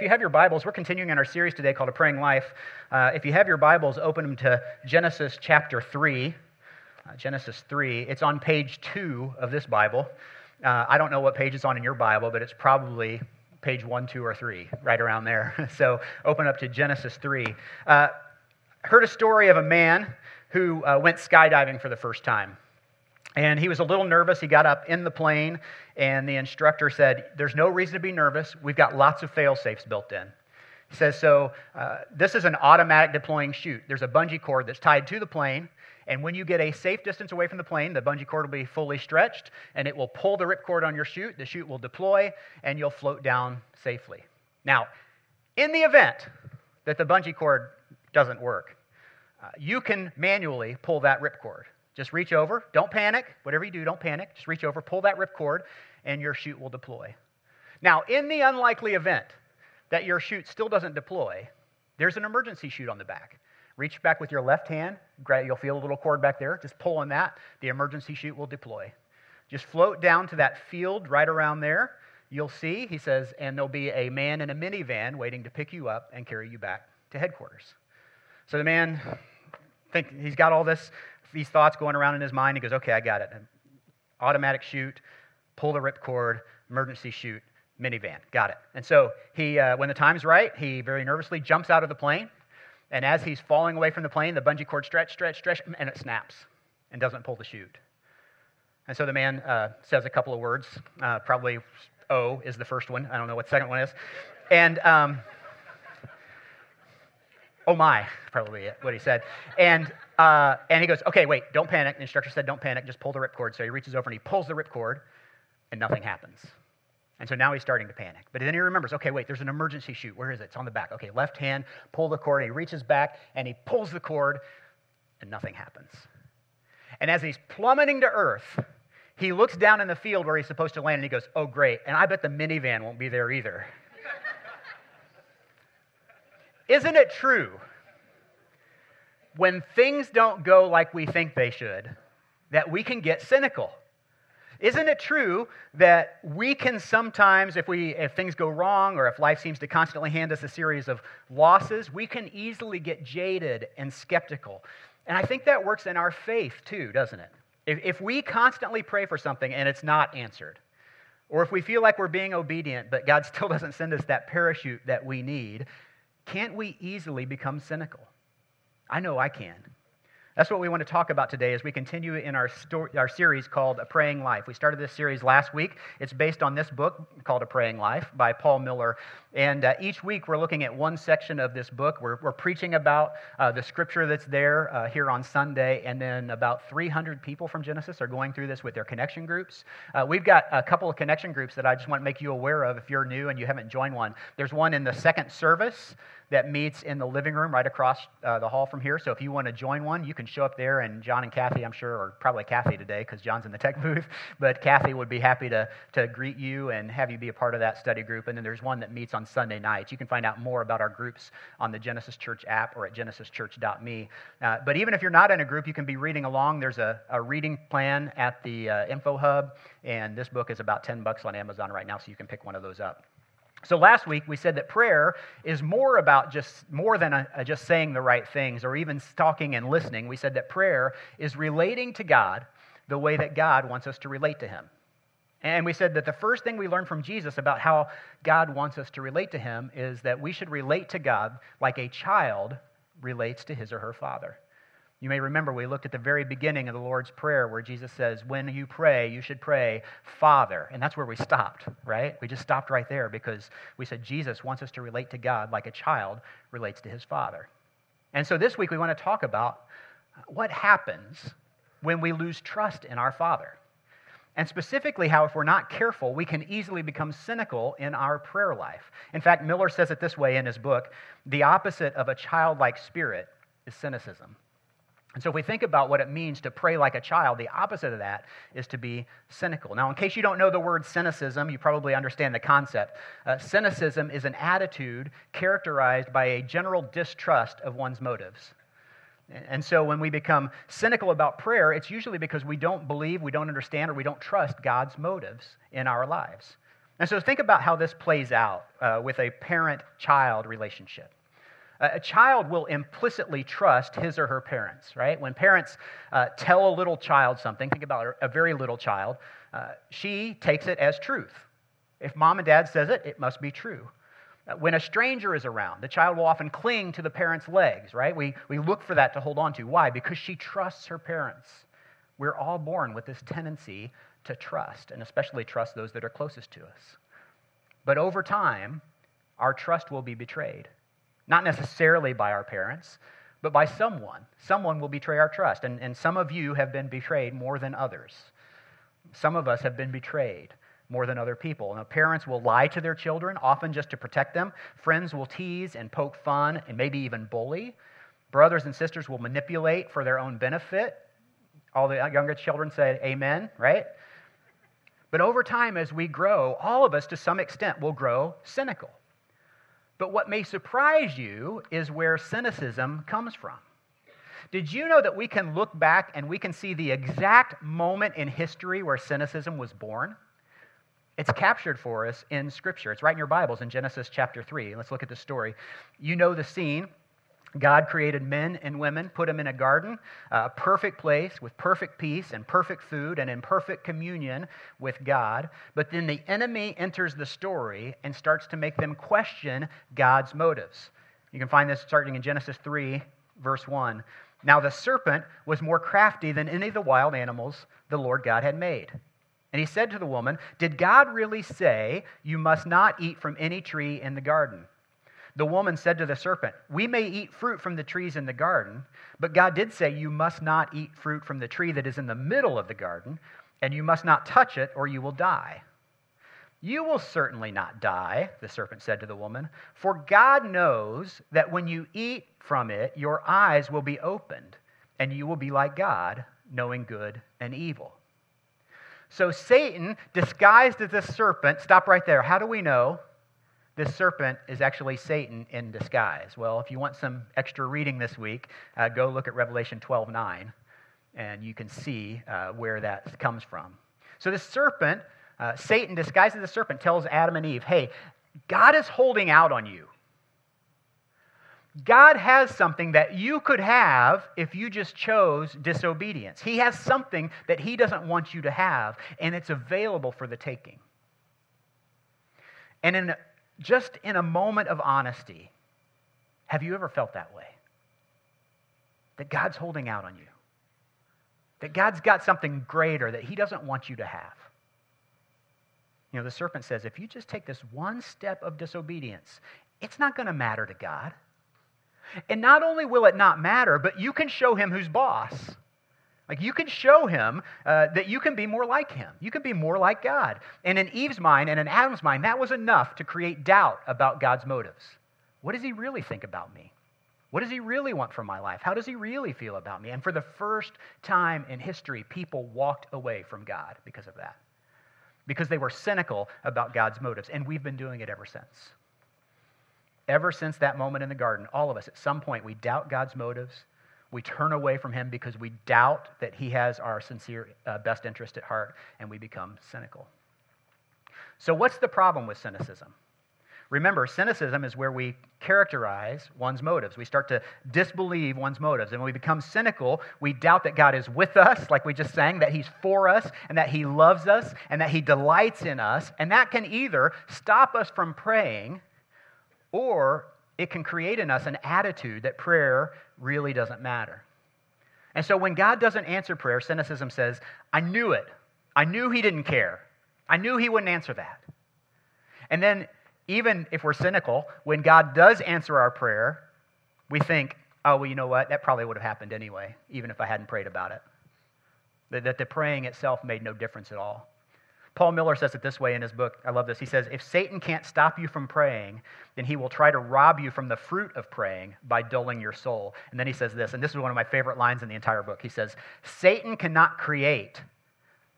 if you have your Bibles, we're continuing in our series today called A Praying Life. Uh, if you have your Bibles, open them to Genesis chapter 3. Uh, Genesis 3. It's on page 2 of this Bible. Uh, I don't know what page it's on in your Bible, but it's probably page 1, 2, or 3, right around there. so open up to Genesis 3. Uh, heard a story of a man who uh, went skydiving for the first time. And he was a little nervous. He got up in the plane, and the instructor said, There's no reason to be nervous. We've got lots of fail safes built in. He says, So uh, this is an automatic deploying chute. There's a bungee cord that's tied to the plane, and when you get a safe distance away from the plane, the bungee cord will be fully stretched, and it will pull the ripcord on your chute. The chute will deploy, and you'll float down safely. Now, in the event that the bungee cord doesn't work, uh, you can manually pull that ripcord. Just reach over. Don't panic. Whatever you do, don't panic. Just reach over, pull that ripcord, and your chute will deploy. Now, in the unlikely event that your chute still doesn't deploy, there's an emergency chute on the back. Reach back with your left hand. You'll feel a little cord back there. Just pull on that. The emergency chute will deploy. Just float down to that field right around there. You'll see, he says, and there'll be a man in a minivan waiting to pick you up and carry you back to headquarters. So the man, think he's got all this these thoughts going around in his mind. He goes, okay, I got it. Automatic chute, pull the ripcord, emergency chute, minivan. Got it. And so he, uh, when the time's right, he very nervously jumps out of the plane. And as he's falling away from the plane, the bungee cord stretch, stretch, stretch, and it snaps and doesn't pull the chute. And so the man uh, says a couple of words. Uh, probably O is the first one. I don't know what the second one is. And um, oh my, probably what he said. And uh, and he goes, okay, wait, don't panic. The instructor said, don't panic, just pull the ripcord. So he reaches over and he pulls the ripcord, and nothing happens. And so now he's starting to panic. But then he remembers, okay, wait, there's an emergency chute. Where is it? It's on the back. Okay, left hand, pull the cord. He reaches back and he pulls the cord, and nothing happens. And as he's plummeting to earth, he looks down in the field where he's supposed to land and he goes, oh, great. And I bet the minivan won't be there either. Isn't it true when things don't go like we think they should, that we can get cynical. Isn't it true that we can sometimes, if, we, if things go wrong or if life seems to constantly hand us a series of losses, we can easily get jaded and skeptical? And I think that works in our faith too, doesn't it? If, if we constantly pray for something and it's not answered, or if we feel like we're being obedient but God still doesn't send us that parachute that we need, can't we easily become cynical? I know I can. That's what we want to talk about today as we continue in our, story, our series called A Praying Life. We started this series last week. It's based on this book called A Praying Life by Paul Miller. And uh, each week we're looking at one section of this book. We're, we're preaching about uh, the scripture that's there uh, here on Sunday. And then about 300 people from Genesis are going through this with their connection groups. Uh, we've got a couple of connection groups that I just want to make you aware of if you're new and you haven't joined one. There's one in the second service that meets in the living room right across uh, the hall from here. So if you want to join one, you can show up there, and John and Kathy, I'm sure, or probably Kathy today because John's in the tech booth, but Kathy would be happy to, to greet you and have you be a part of that study group. And then there's one that meets on Sunday nights. You can find out more about our groups on the Genesis Church app or at genesischurch.me. Uh, but even if you're not in a group, you can be reading along. There's a, a reading plan at the uh, Info Hub, and this book is about 10 bucks on Amazon right now, so you can pick one of those up. So last week we said that prayer is more about just more than a, a just saying the right things or even talking and listening. We said that prayer is relating to God the way that God wants us to relate to him. And we said that the first thing we learned from Jesus about how God wants us to relate to him is that we should relate to God like a child relates to his or her father. You may remember we looked at the very beginning of the Lord's Prayer where Jesus says, When you pray, you should pray, Father. And that's where we stopped, right? We just stopped right there because we said Jesus wants us to relate to God like a child relates to his father. And so this week we want to talk about what happens when we lose trust in our Father. And specifically, how if we're not careful, we can easily become cynical in our prayer life. In fact, Miller says it this way in his book the opposite of a childlike spirit is cynicism. And so, if we think about what it means to pray like a child, the opposite of that is to be cynical. Now, in case you don't know the word cynicism, you probably understand the concept. Uh, cynicism is an attitude characterized by a general distrust of one's motives. And so, when we become cynical about prayer, it's usually because we don't believe, we don't understand, or we don't trust God's motives in our lives. And so think about how this plays out uh, with a parent child relationship. A child will implicitly trust his or her parents, right? When parents uh, tell a little child something, think about a very little child, uh, she takes it as truth. If mom and dad says it, it must be true. Uh, when a stranger is around, the child will often cling to the parent's legs, right? We, we look for that to hold on to. Why? Because she trusts her parents. We're all born with this tendency to trust, and especially trust those that are closest to us. But over time, our trust will be betrayed. Not necessarily by our parents, but by someone. Someone will betray our trust. And, and some of you have been betrayed more than others. Some of us have been betrayed more than other people. Now, parents will lie to their children, often just to protect them. Friends will tease and poke fun and maybe even bully. Brothers and sisters will manipulate for their own benefit. All the younger children say amen, right? But over time, as we grow, all of us to some extent will grow cynical. But what may surprise you is where cynicism comes from. Did you know that we can look back and we can see the exact moment in history where cynicism was born? It's captured for us in Scripture. It's right in your Bibles in Genesis chapter 3. Let's look at the story. You know the scene. God created men and women, put them in a garden, a perfect place with perfect peace and perfect food and in perfect communion with God. But then the enemy enters the story and starts to make them question God's motives. You can find this starting in Genesis 3, verse 1. Now the serpent was more crafty than any of the wild animals the Lord God had made. And he said to the woman, Did God really say, You must not eat from any tree in the garden? The woman said to the serpent, We may eat fruit from the trees in the garden, but God did say, You must not eat fruit from the tree that is in the middle of the garden, and you must not touch it, or you will die. You will certainly not die, the serpent said to the woman, for God knows that when you eat from it, your eyes will be opened, and you will be like God, knowing good and evil. So Satan, disguised as a serpent, stop right there. How do we know? This serpent is actually Satan in disguise. Well, if you want some extra reading this week, uh, go look at Revelation 12 9, and you can see uh, where that comes from. So, this serpent, uh, Satan disguised as a serpent, tells Adam and Eve, hey, God is holding out on you. God has something that you could have if you just chose disobedience. He has something that He doesn't want you to have, and it's available for the taking. And in just in a moment of honesty, have you ever felt that way? That God's holding out on you? That God's got something greater that He doesn't want you to have? You know, the serpent says, if you just take this one step of disobedience, it's not going to matter to God. And not only will it not matter, but you can show him who's boss. Like you can show him uh, that you can be more like him. You can be more like God. And in Eve's mind and in Adam's mind, that was enough to create doubt about God's motives. What does he really think about me? What does he really want from my life? How does he really feel about me? And for the first time in history, people walked away from God because of that. Because they were cynical about God's motives. And we've been doing it ever since. Ever since that moment in the garden, all of us, at some point, we doubt God's motives. We turn away from him because we doubt that he has our sincere uh, best interest at heart, and we become cynical. So, what's the problem with cynicism? Remember, cynicism is where we characterize one's motives. We start to disbelieve one's motives. And when we become cynical, we doubt that God is with us, like we just sang, that He's for us, and that He loves us, and that He delights in us. And that can either stop us from praying, or it can create in us an attitude that prayer really doesn't matter. And so when God doesn't answer prayer, cynicism says, I knew it. I knew He didn't care. I knew He wouldn't answer that. And then, even if we're cynical, when God does answer our prayer, we think, oh, well, you know what? That probably would have happened anyway, even if I hadn't prayed about it. That, the praying itself made no difference at all. Paul Miller says it this way in his book. I love this. He says, If Satan can't stop you from praying, then he will try to rob you from the fruit of praying by dulling your soul. And then he says this, and this is one of my favorite lines in the entire book. He says, Satan cannot create,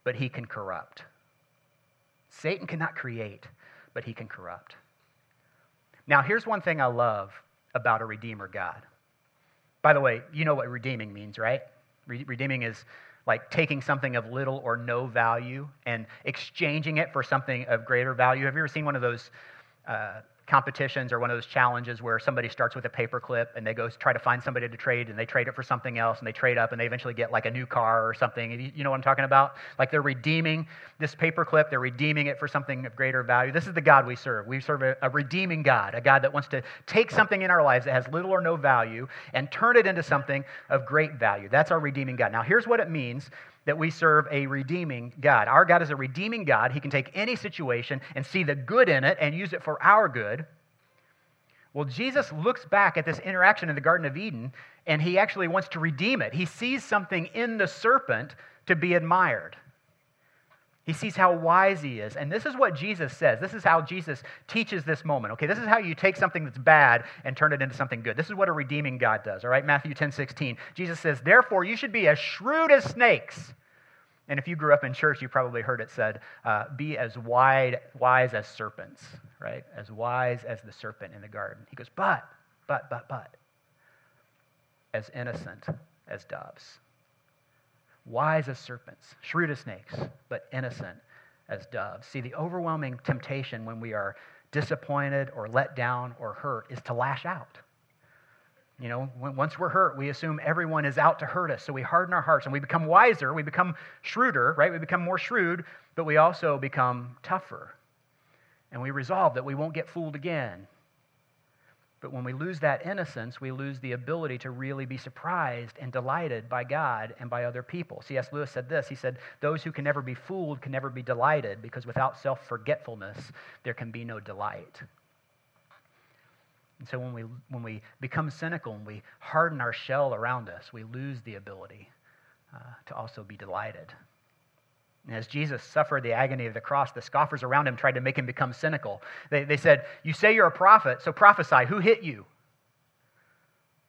but he can corrupt. Satan cannot create, but he can corrupt. Now, here's one thing I love about a Redeemer God. By the way, you know what redeeming means, right? Redeeming is like taking something of little or no value and exchanging it for something of greater value. Have you ever seen one of those uh, competitions or one of those challenges where somebody starts with a paperclip and they go try to find somebody to trade and they trade it for something else and they trade up and they eventually get like a new car or something. You know what I'm talking about? Like they're redeeming this paperclip, they're redeeming it for something of greater value. This is the God we serve. We serve a, a redeeming God, a God that wants to take something in our lives that has little or no value and turn it into something of great value. That's our redeeming God. Now, here's what it means that we serve a redeeming God. Our God is a redeeming God. He can take any situation and see the good in it and use it for our good. Well, Jesus looks back at this interaction in the Garden of Eden and he actually wants to redeem it. He sees something in the serpent to be admired. He sees how wise he is. And this is what Jesus says. This is how Jesus teaches this moment. Okay, this is how you take something that's bad and turn it into something good. This is what a redeeming God does. All right, Matthew 10 16. Jesus says, Therefore, you should be as shrewd as snakes. And if you grew up in church, you probably heard it said, uh, Be as wide, wise as serpents, right? As wise as the serpent in the garden. He goes, But, but, but, but, as innocent as doves wise as serpents, shrewd as snakes, but innocent as doves. See, the overwhelming temptation when we are disappointed or let down or hurt is to lash out. You know, once we're hurt, we assume everyone is out to hurt us. So we harden our hearts and we become wiser, we become shrewder, right? We become more shrewd, but we also become tougher. And we resolve that we won't get fooled again. But when we lose that innocence, we lose the ability to really be surprised and delighted by God and by other people. C.S. Lewis said this He said, Those who can never be fooled can never be delighted, because without self forgetfulness, there can be no delight. And so when we, when we become cynical and we harden our shell around us, we lose the ability uh, to also be delighted. And as Jesus suffered the agony of the cross, the scoffers around him tried to make him become cynical. They, they said, You say you're a prophet, so prophesy. Who hit you?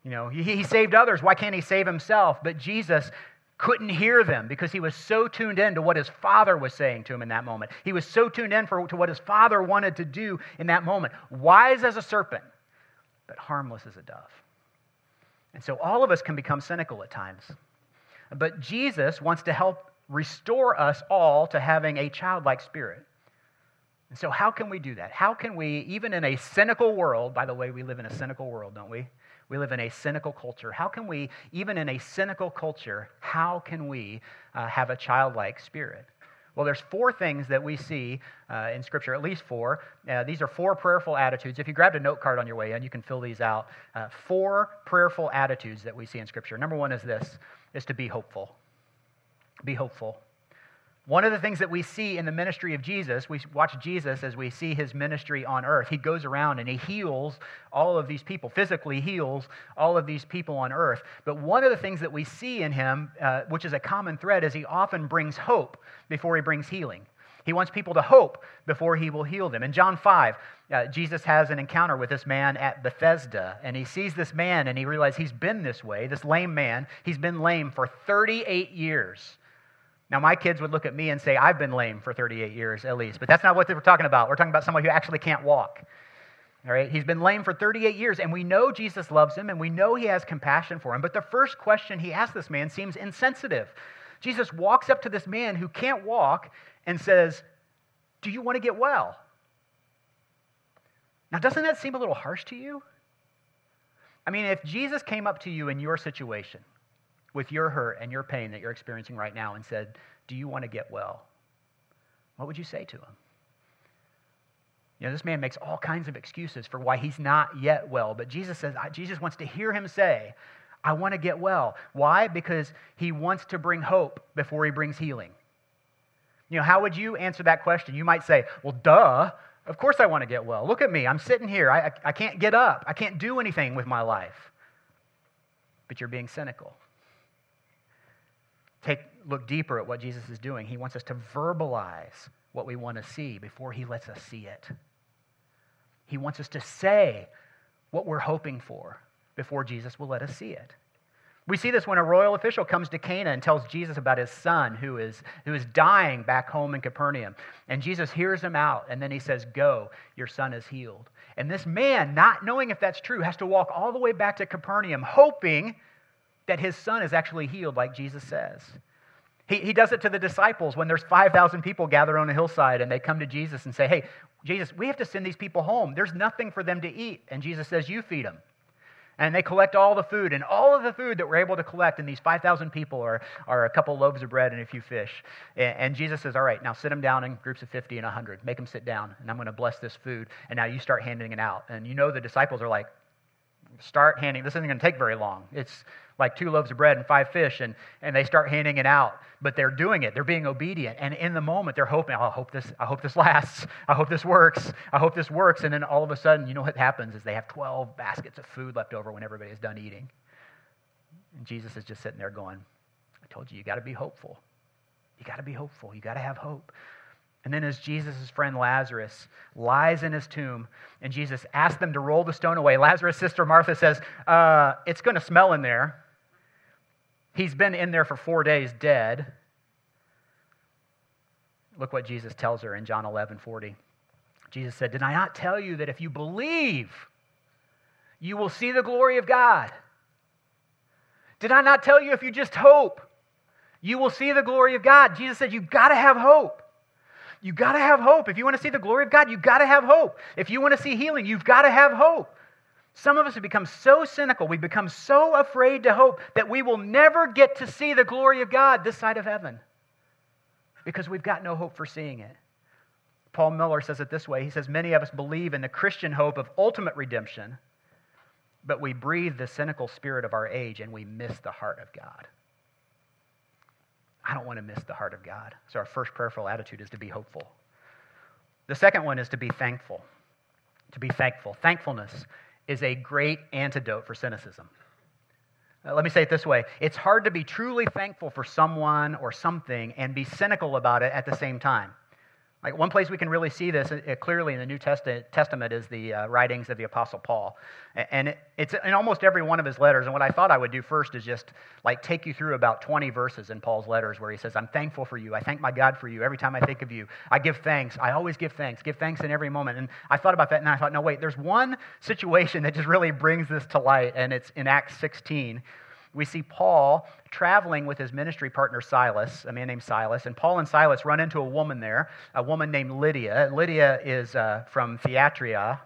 You know, he, he saved others. Why can't he save himself? But Jesus couldn't hear them because he was so tuned in to what his father was saying to him in that moment. He was so tuned in for, to what his father wanted to do in that moment. Wise as a serpent, but harmless as a dove. And so all of us can become cynical at times. But Jesus wants to help restore us all to having a childlike spirit. And so, how can we do that? How can we, even in a cynical world, by the way, we live in a cynical world, don't we? We live in a cynical culture. How can we, even in a cynical culture, how can we uh, have a childlike spirit? Well, there's four things that we see uh, in Scripture, at least four. Uh, these are four prayerful attitudes. If you grabbed a note card on your way in, you can fill these out. Uh, four prayerful attitudes that we see in Scripture. Number one is this: is to be hopeful. Be hopeful. One of the things that we see in the ministry of Jesus, we watch Jesus as we see his ministry on earth. He goes around and he heals all of these people, physically heals all of these people on earth. But one of the things that we see in him, uh, which is a common thread, is he often brings hope before he brings healing. He wants people to hope before he will heal them. In John 5, uh, Jesus has an encounter with this man at Bethesda, and he sees this man and he realizes he's been this way, this lame man. He's been lame for 38 years. Now, my kids would look at me and say, I've been lame for 38 years at least, but that's not what we're talking about. We're talking about someone who actually can't walk. All right, he's been lame for 38 years, and we know Jesus loves him, and we know he has compassion for him. But the first question he asks this man seems insensitive. Jesus walks up to this man who can't walk and says, Do you want to get well? Now, doesn't that seem a little harsh to you? I mean, if Jesus came up to you in your situation, with your hurt and your pain that you're experiencing right now and said, Do you want to get well? What would you say to him? You know, this man makes all kinds of excuses for why he's not yet well, but Jesus says, Jesus wants to hear him say, I want to get well. Why? Because he wants to bring hope before he brings healing. You know, how would you answer that question? You might say, Well, duh. Of course I want to get well. Look at me. I'm sitting here. I, I, I can't get up. I can't do anything with my life. But you're being cynical take, look deeper at what Jesus is doing. He wants us to verbalize what we want to see before he lets us see it. He wants us to say what we're hoping for before Jesus will let us see it. We see this when a royal official comes to Cana and tells Jesus about his son who is, who is dying back home in Capernaum. And Jesus hears him out, and then he says, Go, your son is healed. And this man, not knowing if that's true, has to walk all the way back to Capernaum, hoping that his son is actually healed, like Jesus says. He, he does it to the disciples when there's 5,000 people gathered on a hillside and they come to Jesus and say, Hey, Jesus, we have to send these people home. There's nothing for them to eat. And Jesus says, You feed them. And they collect all the food, and all of the food that we're able to collect in these 5,000 people are, are a couple loaves of bread and a few fish. And, and Jesus says, All right, now sit them down in groups of 50 and 100. Make them sit down, and I'm going to bless this food. And now you start handing it out. And you know the disciples are like, Start handing, this isn't going to take very long. It's like two loaves of bread and five fish, and, and they start handing it out. But they're doing it. They're being obedient. And in the moment, they're hoping, oh, I hope this, I hope this lasts. I hope this works. I hope this works. And then all of a sudden, you know what happens is they have 12 baskets of food left over when everybody's done eating. And Jesus is just sitting there going, I told you, you got to be hopeful. You got to be hopeful. You got to have hope. And then, as Jesus' friend Lazarus lies in his tomb, and Jesus asks them to roll the stone away, Lazarus' sister Martha says, uh, It's going to smell in there. He's been in there for four days dead. Look what Jesus tells her in John 11 40. Jesus said, Did I not tell you that if you believe, you will see the glory of God? Did I not tell you if you just hope, you will see the glory of God? Jesus said, You've got to have hope. You've got to have hope. If you want to see the glory of God, you've got to have hope. If you want to see healing, you've got to have hope. Some of us have become so cynical, we've become so afraid to hope that we will never get to see the glory of God this side of heaven because we've got no hope for seeing it. Paul Miller says it this way He says, Many of us believe in the Christian hope of ultimate redemption, but we breathe the cynical spirit of our age and we miss the heart of God. I don't want to miss the heart of God. So, our first prayerful attitude is to be hopeful. The second one is to be thankful. To be thankful. Thankfulness is a great antidote for cynicism. Uh, let me say it this way it's hard to be truly thankful for someone or something and be cynical about it at the same time. Like one place we can really see this uh, clearly in the New Testament is the uh, writings of the Apostle Paul, and it's in almost every one of his letters. And what I thought I would do first is just like take you through about 20 verses in Paul's letters where he says, "I'm thankful for you. I thank my God for you. Every time I think of you, I give thanks. I always give thanks. Give thanks in every moment." And I thought about that, and I thought, no, wait. There's one situation that just really brings this to light, and it's in Acts 16 we see Paul traveling with his ministry partner Silas, a man named Silas, and Paul and Silas run into a woman there, a woman named Lydia. Lydia is uh, from Thyatira.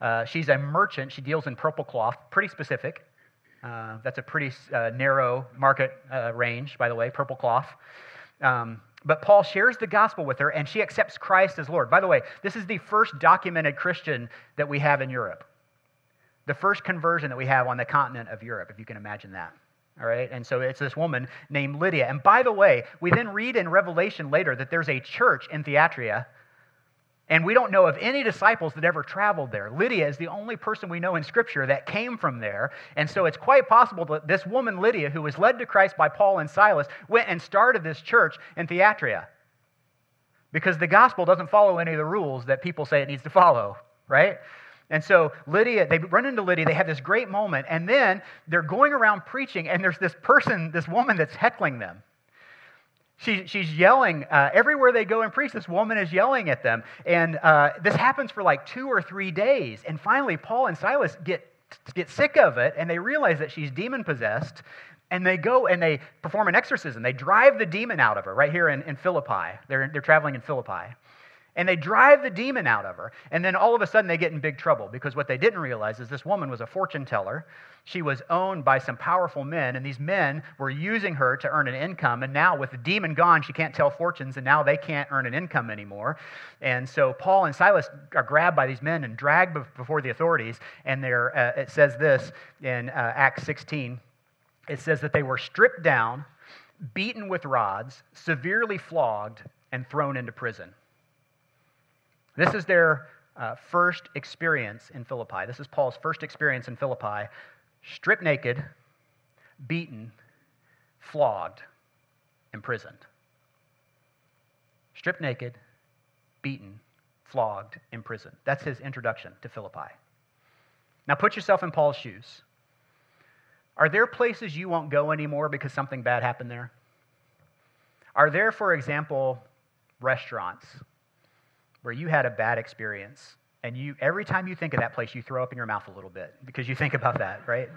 Uh, she's a merchant. She deals in purple cloth, pretty specific. Uh, that's a pretty uh, narrow market uh, range, by the way, purple cloth. Um, but Paul shares the gospel with her, and she accepts Christ as Lord. By the way, this is the first documented Christian that we have in Europe. The first conversion that we have on the continent of Europe, if you can imagine that. All right, and so it's this woman named Lydia. And by the way, we then read in Revelation later that there's a church in Thyatira, and we don't know of any disciples that ever traveled there. Lydia is the only person we know in Scripture that came from there. And so it's quite possible that this woman, Lydia, who was led to Christ by Paul and Silas, went and started this church in Thyatira. Because the gospel doesn't follow any of the rules that people say it needs to follow, right? And so Lydia, they run into Lydia, they have this great moment, and then they're going around preaching, and there's this person, this woman that's heckling them. She, she's yelling uh, everywhere they go and preach. This woman is yelling at them. And uh, this happens for like two or three days. And finally, Paul and Silas get, get sick of it, and they realize that she's demon possessed. And they go and they perform an exorcism. They drive the demon out of her right here in, in Philippi. They're, they're traveling in Philippi and they drive the demon out of her. And then all of a sudden they get in big trouble because what they didn't realize is this woman was a fortune teller. She was owned by some powerful men, and these men were using her to earn an income. And now, with the demon gone, she can't tell fortunes, and now they can't earn an income anymore. And so Paul and Silas are grabbed by these men and dragged before the authorities. And uh, it says this in uh, Acts 16 it says that they were stripped down, beaten with rods, severely flogged, and thrown into prison. This is their uh, first experience in Philippi. This is Paul's first experience in Philippi. Stripped naked, beaten, flogged, imprisoned. Stripped naked, beaten, flogged, imprisoned. That's his introduction to Philippi. Now put yourself in Paul's shoes. Are there places you won't go anymore because something bad happened there? Are there, for example, restaurants where you had a bad experience and you every time you think of that place you throw up in your mouth a little bit because you think about that right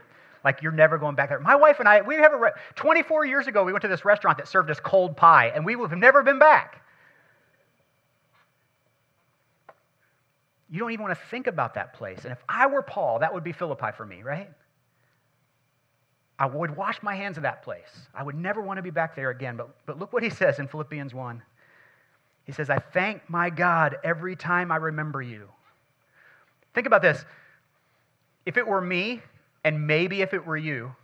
Like you're never going back there. My wife and I, we have a, re- 24 years ago, we went to this restaurant that served us cold pie, and we have never been back. You don't even want to think about that place. And if I were Paul, that would be Philippi for me, right? I would wash my hands of that place. I would never want to be back there again. But, but look what he says in Philippians 1. He says, I thank my God every time I remember you. Think about this. If it were me, and maybe if it were you,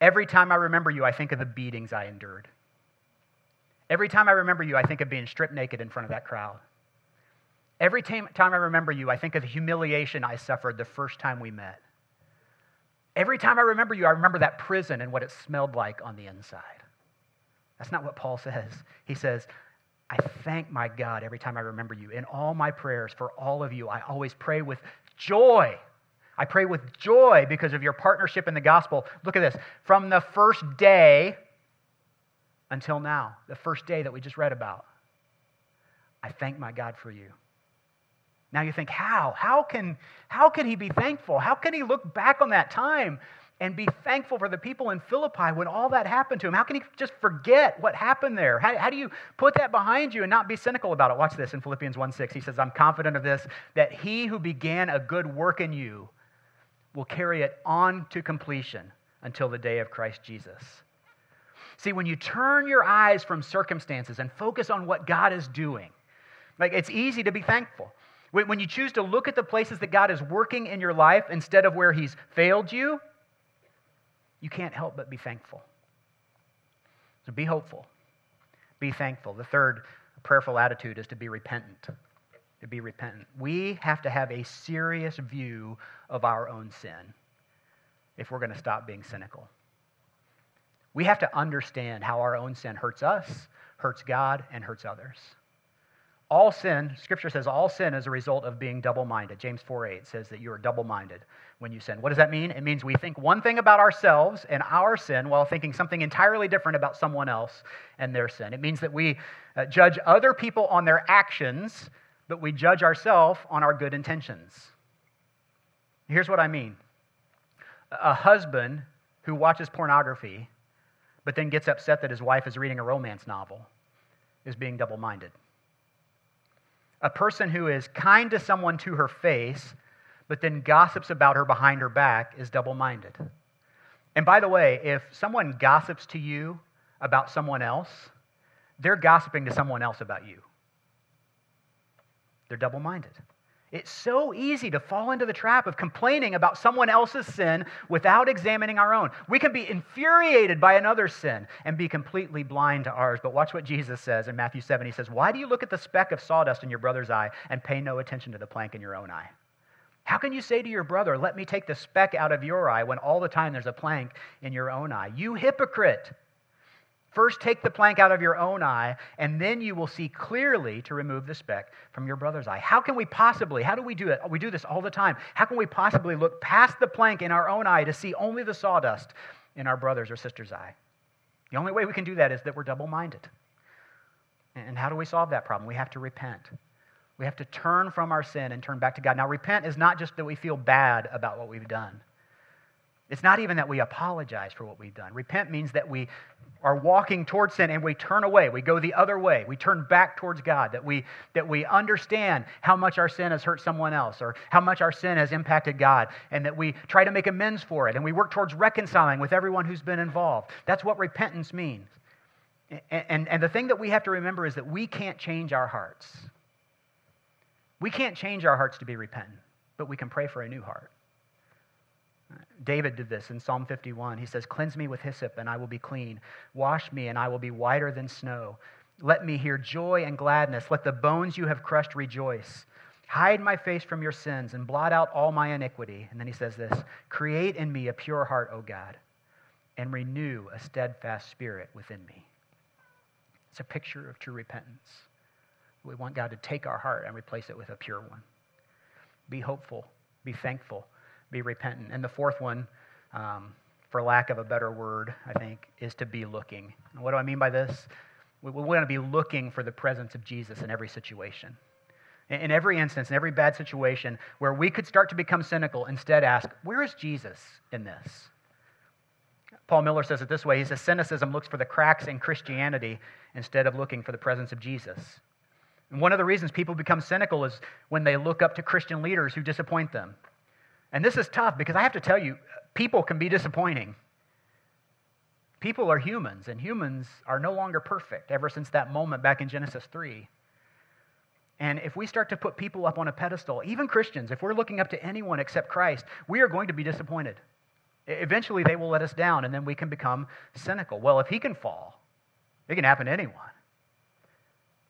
every time I remember you, I think of the beatings I endured. Every time I remember you, I think of being stripped naked in front of that crowd. Every time, I remember you, I think of the humiliation I suffered the first time we met. Every time I remember you, I remember that prison and what it smelled like on the inside. That's not what Paul says. He says, I thank my God every time I remember you. In all my prayers for all of you, I always pray with joy. I pray with joy because of your partnership in the gospel. Look at this. From the first day until now, the first day that we just read about, I thank my God for you. Now you think, how? How can, how can he be thankful? How can he look back on that time and be thankful for the people in Philippi when all that happened to him? How can he just forget what happened there? How, how do you put that behind you and not be cynical about it? Watch this in Philippians 1 6. He says, I'm confident of this, that he who began a good work in you will carry it on to completion until the day of Christ Jesus. See, when you turn your eyes from circumstances and focus on what God is doing, like it's easy to be thankful. When you choose to look at the places that God is working in your life instead of where He's failed you, you can't help but be thankful. So be hopeful, be thankful. The third prayerful attitude is to be repentant. To be repentant. We have to have a serious view of our own sin if we're going to stop being cynical. We have to understand how our own sin hurts us, hurts God, and hurts others all sin, Scripture says all sin is a result of being double minded. James 4 8 says that you are double minded when you sin. What does that mean? It means we think one thing about ourselves and our sin while thinking something entirely different about someone else and their sin. It means that we uh, judge other people on their actions, but we judge ourselves on our good intentions. Here's what I mean a husband who watches pornography but then gets upset that his wife is reading a romance novel is being double minded a person who is kind to someone to her face, but then gossips about her behind her back is double minded. And by the way, if someone gossips to you about someone else, they're gossiping to someone else about you. They're double minded. It's so easy to fall into the trap of complaining about someone else's sin without examining our own. We can be infuriated by another's sin and be completely blind to ours. But watch what Jesus says in Matthew 7. He says, Why do you look at the speck of sawdust in your brother's eye and pay no attention to the plank in your own eye? How can you say to your brother, Let me take the speck out of your eye, when all the time there's a plank in your own eye? You hypocrite! First, take the plank out of your own eye, and then you will see clearly to remove the speck from your brother's eye. How can we possibly, how do we do it? We do this all the time. How can we possibly look past the plank in our own eye to see only the sawdust in our brother's or sister's eye? The only way we can do that is that we're double minded. And how do we solve that problem? We have to repent. We have to turn from our sin and turn back to God. Now, repent is not just that we feel bad about what we've done. It's not even that we apologize for what we've done. Repent means that we are walking towards sin and we turn away. We go the other way. We turn back towards God. That we, that we understand how much our sin has hurt someone else or how much our sin has impacted God and that we try to make amends for it and we work towards reconciling with everyone who's been involved. That's what repentance means. And, and, and the thing that we have to remember is that we can't change our hearts. We can't change our hearts to be repentant, but we can pray for a new heart. David did this in Psalm 51. He says, Cleanse me with hyssop, and I will be clean. Wash me, and I will be whiter than snow. Let me hear joy and gladness. Let the bones you have crushed rejoice. Hide my face from your sins and blot out all my iniquity. And then he says this Create in me a pure heart, O God, and renew a steadfast spirit within me. It's a picture of true repentance. We want God to take our heart and replace it with a pure one. Be hopeful, be thankful be repentant. And the fourth one, um, for lack of a better word, I think, is to be looking. And what do I mean by this? We, we want to be looking for the presence of Jesus in every situation. in every instance, in every bad situation, where we could start to become cynical, instead ask, where is Jesus in this? Paul Miller says it this way He says, cynicism looks for the cracks in Christianity instead of looking for the presence of Jesus. And one of the reasons people become cynical is when they look up to Christian leaders who disappoint them. And this is tough because I have to tell you, people can be disappointing. People are humans, and humans are no longer perfect ever since that moment back in Genesis 3. And if we start to put people up on a pedestal, even Christians, if we're looking up to anyone except Christ, we are going to be disappointed. Eventually, they will let us down, and then we can become cynical. Well, if he can fall, it can happen to anyone.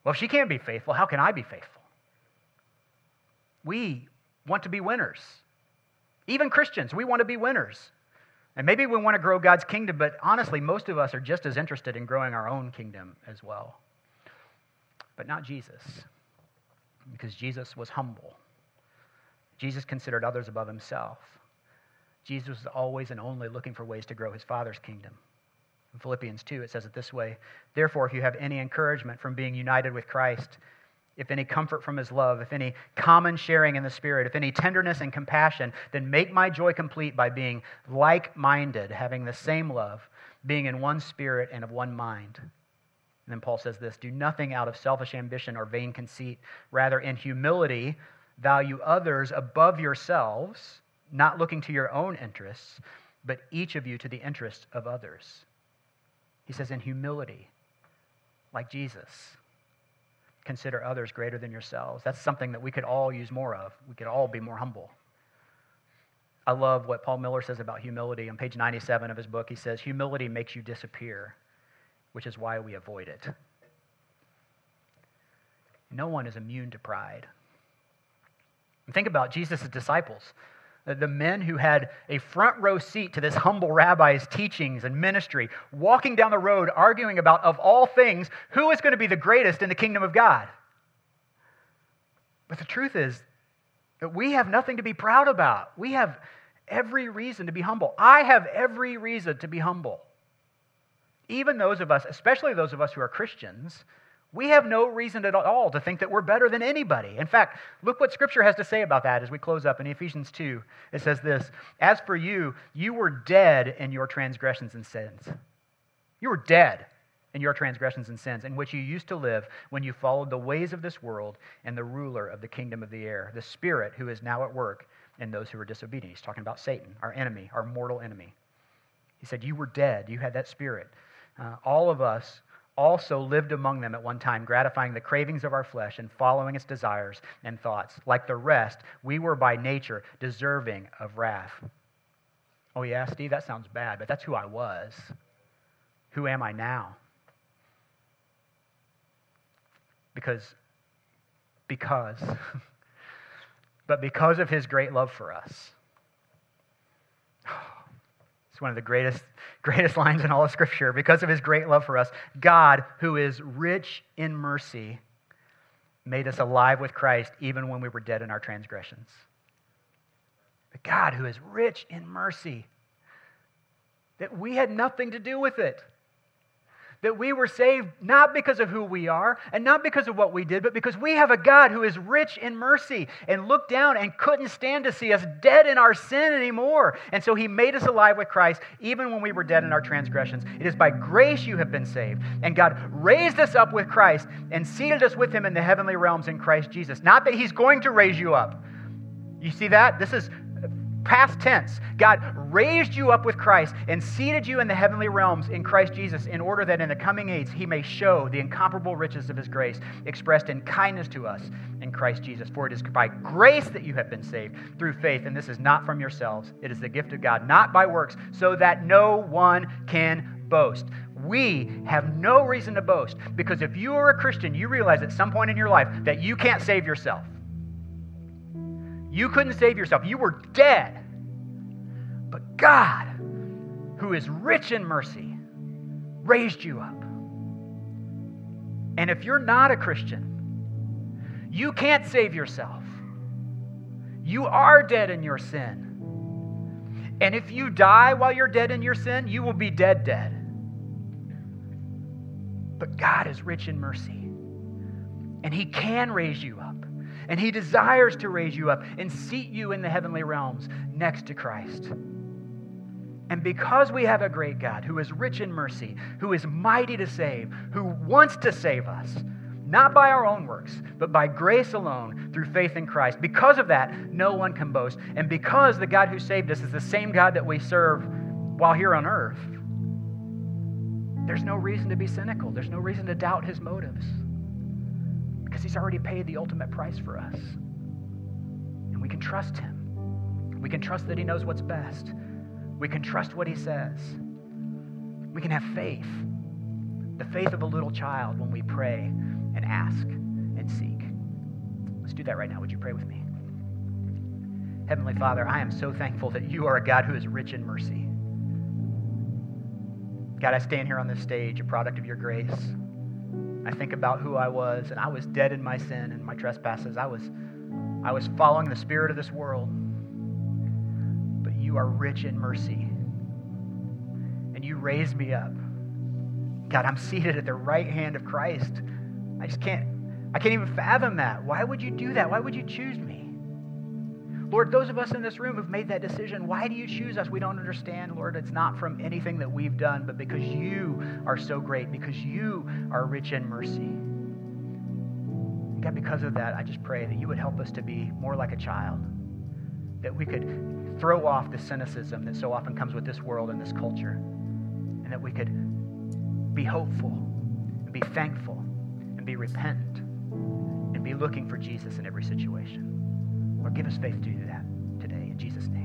Well, if she can't be faithful, how can I be faithful? We want to be winners. Even Christians, we want to be winners. And maybe we want to grow God's kingdom, but honestly, most of us are just as interested in growing our own kingdom as well. But not Jesus, because Jesus was humble. Jesus considered others above himself. Jesus was always and only looking for ways to grow his Father's kingdom. In Philippians 2, it says it this way Therefore, if you have any encouragement from being united with Christ, if any comfort from his love, if any common sharing in the Spirit, if any tenderness and compassion, then make my joy complete by being like minded, having the same love, being in one spirit and of one mind. And then Paul says this Do nothing out of selfish ambition or vain conceit. Rather, in humility, value others above yourselves, not looking to your own interests, but each of you to the interests of others. He says, in humility, like Jesus consider others greater than yourselves. That's something that we could all use more of. We could all be more humble. I love what Paul Miller says about humility. On page 97 of his book, he says, Humility makes you disappear, which is why we avoid it. No one is immune to pride. And think about Jesus' disciples the men who had a front row seat to this humble rabbi's teachings and ministry, walking down the road arguing about, of all things, who is going to be the greatest in the kingdom of God. But the truth is that we have nothing to be proud about. We have every reason to be humble. I have every reason to be humble. Even those of us, especially those of us who are Christians, we have no reason at all to think that we're better than anybody. In fact, look what Scripture has to say about that as we close up in Ephesians 2. It says this As for you, you were dead in your transgressions and sins. You were dead in your transgressions and sins, in which you used to live when you followed the ways of this world and the ruler of the kingdom of the air, the Spirit who is now at work in those who are disobedient. He's talking about Satan, our enemy, our mortal enemy. He said, You were dead. You had that spirit. Uh, all of us also lived among them at one time, gratifying the cravings of our flesh and following its desires and thoughts. Like the rest, we were by nature deserving of wrath. Oh, yeah, Steve, that sounds bad, but that's who I was. Who am I now? Because, because, but because of his great love for us, one of the greatest, greatest lines in all of Scripture. Because of his great love for us, God, who is rich in mercy, made us alive with Christ even when we were dead in our transgressions. But God, who is rich in mercy, that we had nothing to do with it that we were saved not because of who we are and not because of what we did, but because we have a God who is rich in mercy and looked down and couldn't stand to see us dead in our sin anymore. And so he made us alive with Christ even when we were dead in our transgressions. It is by grace you have been saved. And God raised us up with Christ and seated us with him in the heavenly realms in Christ Jesus. Not that he's going to raise you up. You see that? This is Past tense, God raised you up with Christ and seated you in the heavenly realms in Christ Jesus in order that in the coming age he may show the incomparable riches of his grace expressed in kindness to us in Christ Jesus. For it is by grace that you have been saved through faith, and this is not from yourselves. It is the gift of God, not by works, so that no one can boast. We have no reason to boast because if you are a Christian, you realize at some point in your life that you can't save yourself. You couldn't save yourself. You were dead. But God, who is rich in mercy, raised you up. And if you're not a Christian, you can't save yourself. You are dead in your sin. And if you die while you're dead in your sin, you will be dead, dead. But God is rich in mercy, and He can raise you up. And He desires to raise you up and seat you in the heavenly realms next to Christ. And because we have a great God who is rich in mercy, who is mighty to save, who wants to save us, not by our own works, but by grace alone through faith in Christ, because of that, no one can boast. And because the God who saved us is the same God that we serve while here on earth, there's no reason to be cynical. There's no reason to doubt his motives because he's already paid the ultimate price for us. And we can trust him. We can trust that he knows what's best. We can trust what he says. We can have faith, the faith of a little child when we pray and ask and seek. Let's do that right now. Would you pray with me? Heavenly Father, I am so thankful that you are a God who is rich in mercy. God, I stand here on this stage, a product of your grace. I think about who I was, and I was dead in my sin and my trespasses. I was, I was following the spirit of this world But you are rich in mercy. And you raised me up. God, I'm seated at the right hand of Christ. I just can't, I can't even fathom that. Why would you do that? Why would you choose me? Lord, those of us in this room who've made that decision, why do you choose us? We don't understand, Lord. It's not from anything that we've done, but because you are so great, because you are rich in mercy. God, because of that, I just pray that you would help us to be more like a child, that we could throw off the cynicism that so often comes with this world and this culture, and that we could be hopeful and be thankful and be repentant and be looking for Jesus in every situation. Lord, give us faith to do that. Jesus' name.